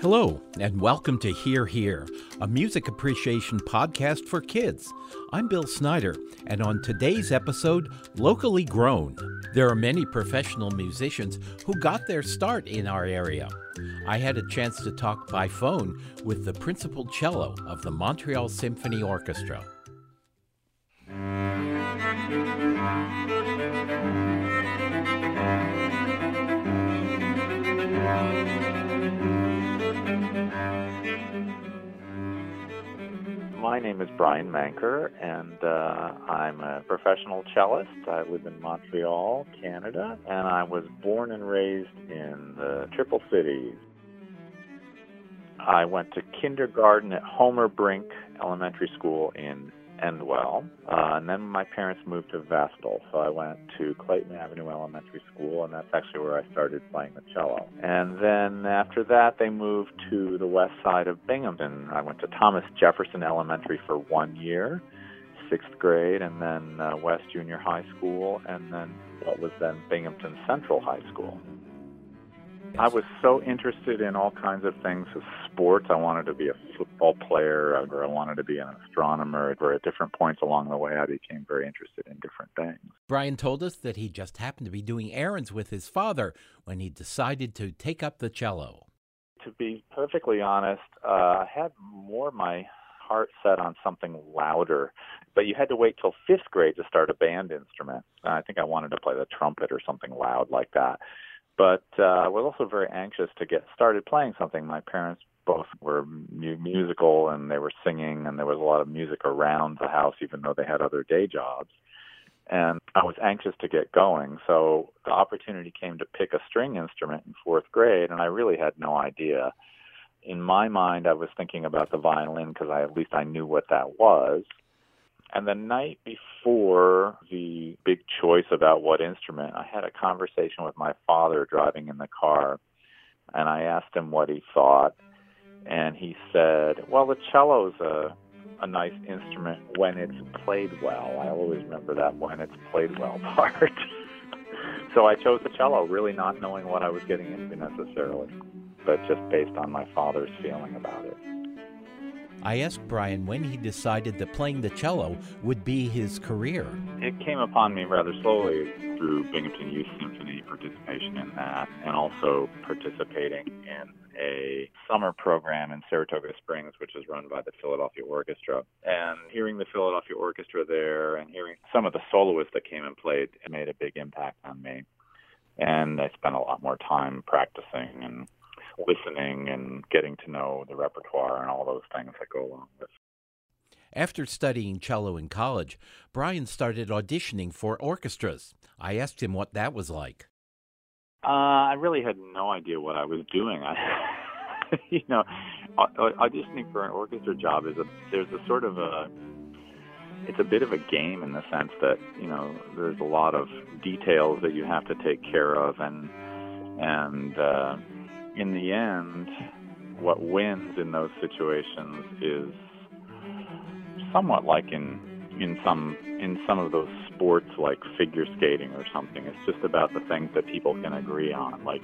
Hello, and welcome to Hear Here, a music appreciation podcast for kids. I'm Bill Snyder, and on today's episode, Locally Grown. There are many professional musicians who got their start in our area. I had a chance to talk by phone with the principal cello of the Montreal Symphony Orchestra. My name is Brian Manker, and uh, I'm a professional cellist. I live in Montreal, Canada, and I was born and raised in the Triple Cities. I went to kindergarten at Homer Brink Elementary School in Endwell. Uh, and then my parents moved to Vestal, so I went to Clayton Avenue Elementary School, and that's actually where I started playing the cello. And then after that, they moved to the west side of Binghamton. I went to Thomas Jefferson Elementary for one year, sixth grade, and then uh, West Junior High School, and then what was then Binghamton Central High School. I was so interested in all kinds of things sports. I wanted to be a football player, or I wanted to be an astronomer. Or at different points along the way, I became very interested in different things. Brian told us that he just happened to be doing errands with his father when he decided to take up the cello. To be perfectly honest, uh, I had more my heart set on something louder, but you had to wait till fifth grade to start a band instrument. I think I wanted to play the trumpet or something loud like that but uh, I was also very anxious to get started playing something. My parents both were mu- musical and they were singing, and there was a lot of music around the house, even though they had other day jobs. And I was anxious to get going, so the opportunity came to pick a string instrument in fourth grade, and I really had no idea. In my mind, I was thinking about the violin because I at least I knew what that was. And the night before the big choice about what instrument, I had a conversation with my father driving in the car, and I asked him what he thought, and he said, "Well, the cello's a a nice instrument when it's played well. I always remember that when it's played well part." so I chose the cello, really not knowing what I was getting into necessarily, but just based on my father's feeling about it. I asked Brian when he decided that playing the cello would be his career. It came upon me rather slowly through Binghamton Youth Symphony participation in that, and also participating in a summer program in Saratoga Springs, which is run by the Philadelphia Orchestra. And hearing the Philadelphia Orchestra there and hearing some of the soloists that came and played made a big impact on me. And I spent a lot more time practicing and listening and getting to know the repertoire and all those things that go along with. After studying cello in college, Brian started auditioning for orchestras. I asked him what that was like. Uh, I really had no idea what I was doing. I, you know, auditioning for an orchestra job is a there's a sort of a it's a bit of a game in the sense that you know there's a lot of details that you have to take care of and and uh, in the end, what wins in those situations is somewhat like in in some in some of those sports like figure skating or something. It's just about the things that people can agree on, like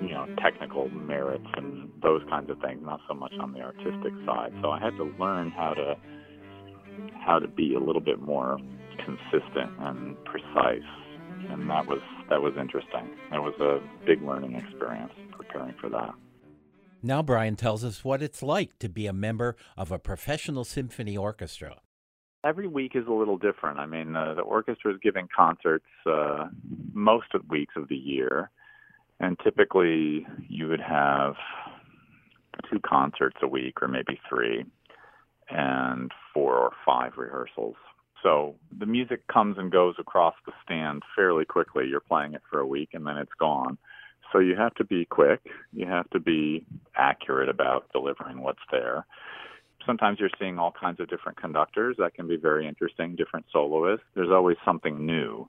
you know technical merits and those kinds of things, not so much on the artistic side. So I had to learn how to how to be a little bit more consistent and precise, and that was that was interesting. It was a big learning experience preparing for that. Now, Brian tells us what it's like to be a member of a professional symphony orchestra. Every week is a little different. I mean, uh, the orchestra is giving concerts uh, most of the weeks of the year, and typically you would have two concerts a week, or maybe three, and four or five rehearsals. So the music comes and goes across the stand fairly quickly. You're playing it for a week and then it's gone. So you have to be quick. You have to be accurate about delivering what's there. Sometimes you're seeing all kinds of different conductors. That can be very interesting, different soloists. There's always something new.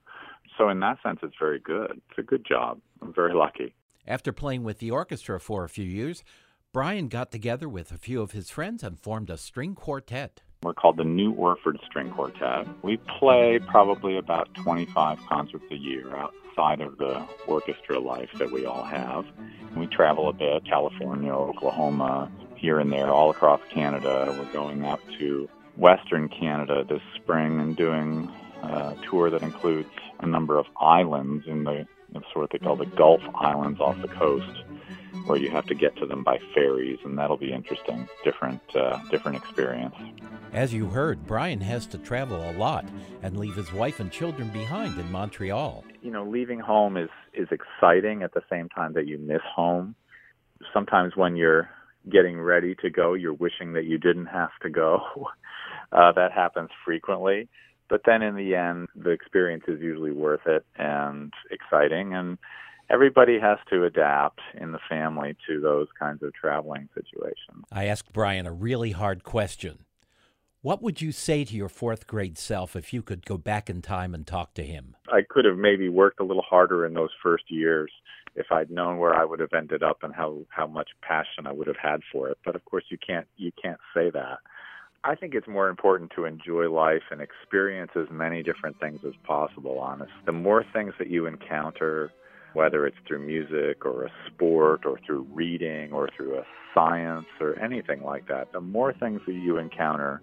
So, in that sense, it's very good. It's a good job. I'm very lucky. After playing with the orchestra for a few years, Brian got together with a few of his friends and formed a string quartet. We're called the New Orford String Quartet. We play probably about 25 concerts a year outside of the orchestra life that we all have. We travel a bit, California, Oklahoma, here and there, all across Canada. We're going out to Western Canada this spring and doing a tour that includes a number of islands in the sort of they call the Gulf Islands off the coast where you have to get to them by ferries, and that'll be interesting, different, uh, different experience. As you heard, Brian has to travel a lot and leave his wife and children behind in Montreal. You know, leaving home is is exciting at the same time that you miss home. Sometimes when you're getting ready to go, you're wishing that you didn't have to go. Uh, that happens frequently. But then in the end, the experience is usually worth it and exciting. And everybody has to adapt in the family to those kinds of traveling situations. I asked Brian a really hard question. What would you say to your fourth grade self if you could go back in time and talk to him? I could have maybe worked a little harder in those first years if I'd known where I would have ended up and how how much passion I would have had for it. But of course you can't you can't say that. I think it's more important to enjoy life and experience as many different things as possible, honest. The more things that you encounter, whether it's through music or a sport or through reading or through a science or anything like that, the more things that you encounter,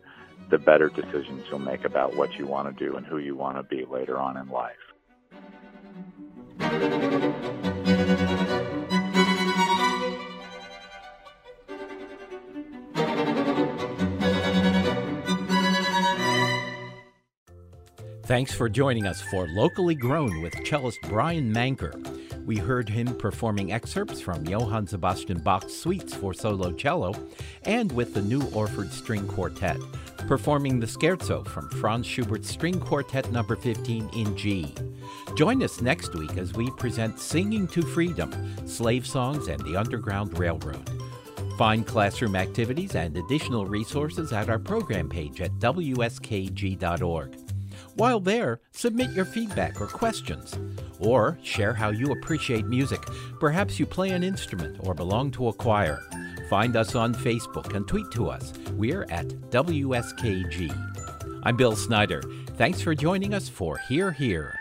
the better decisions you'll make about what you want to do and who you want to be later on in life. Thanks for joining us for Locally Grown with cellist Brian Manker. We heard him performing excerpts from Johann Sebastian Bach's suites for solo cello and with the New Orford String Quartet, performing the scherzo from Franz Schubert's String Quartet No. 15 in G. Join us next week as we present Singing to Freedom, Slave Songs and the Underground Railroad. Find classroom activities and additional resources at our program page at wskg.org. While there, submit your feedback or questions, or share how you appreciate music. Perhaps you play an instrument or belong to a choir. Find us on Facebook and tweet to us. We're at WSKG. I'm Bill Snyder. Thanks for joining us for Hear Here.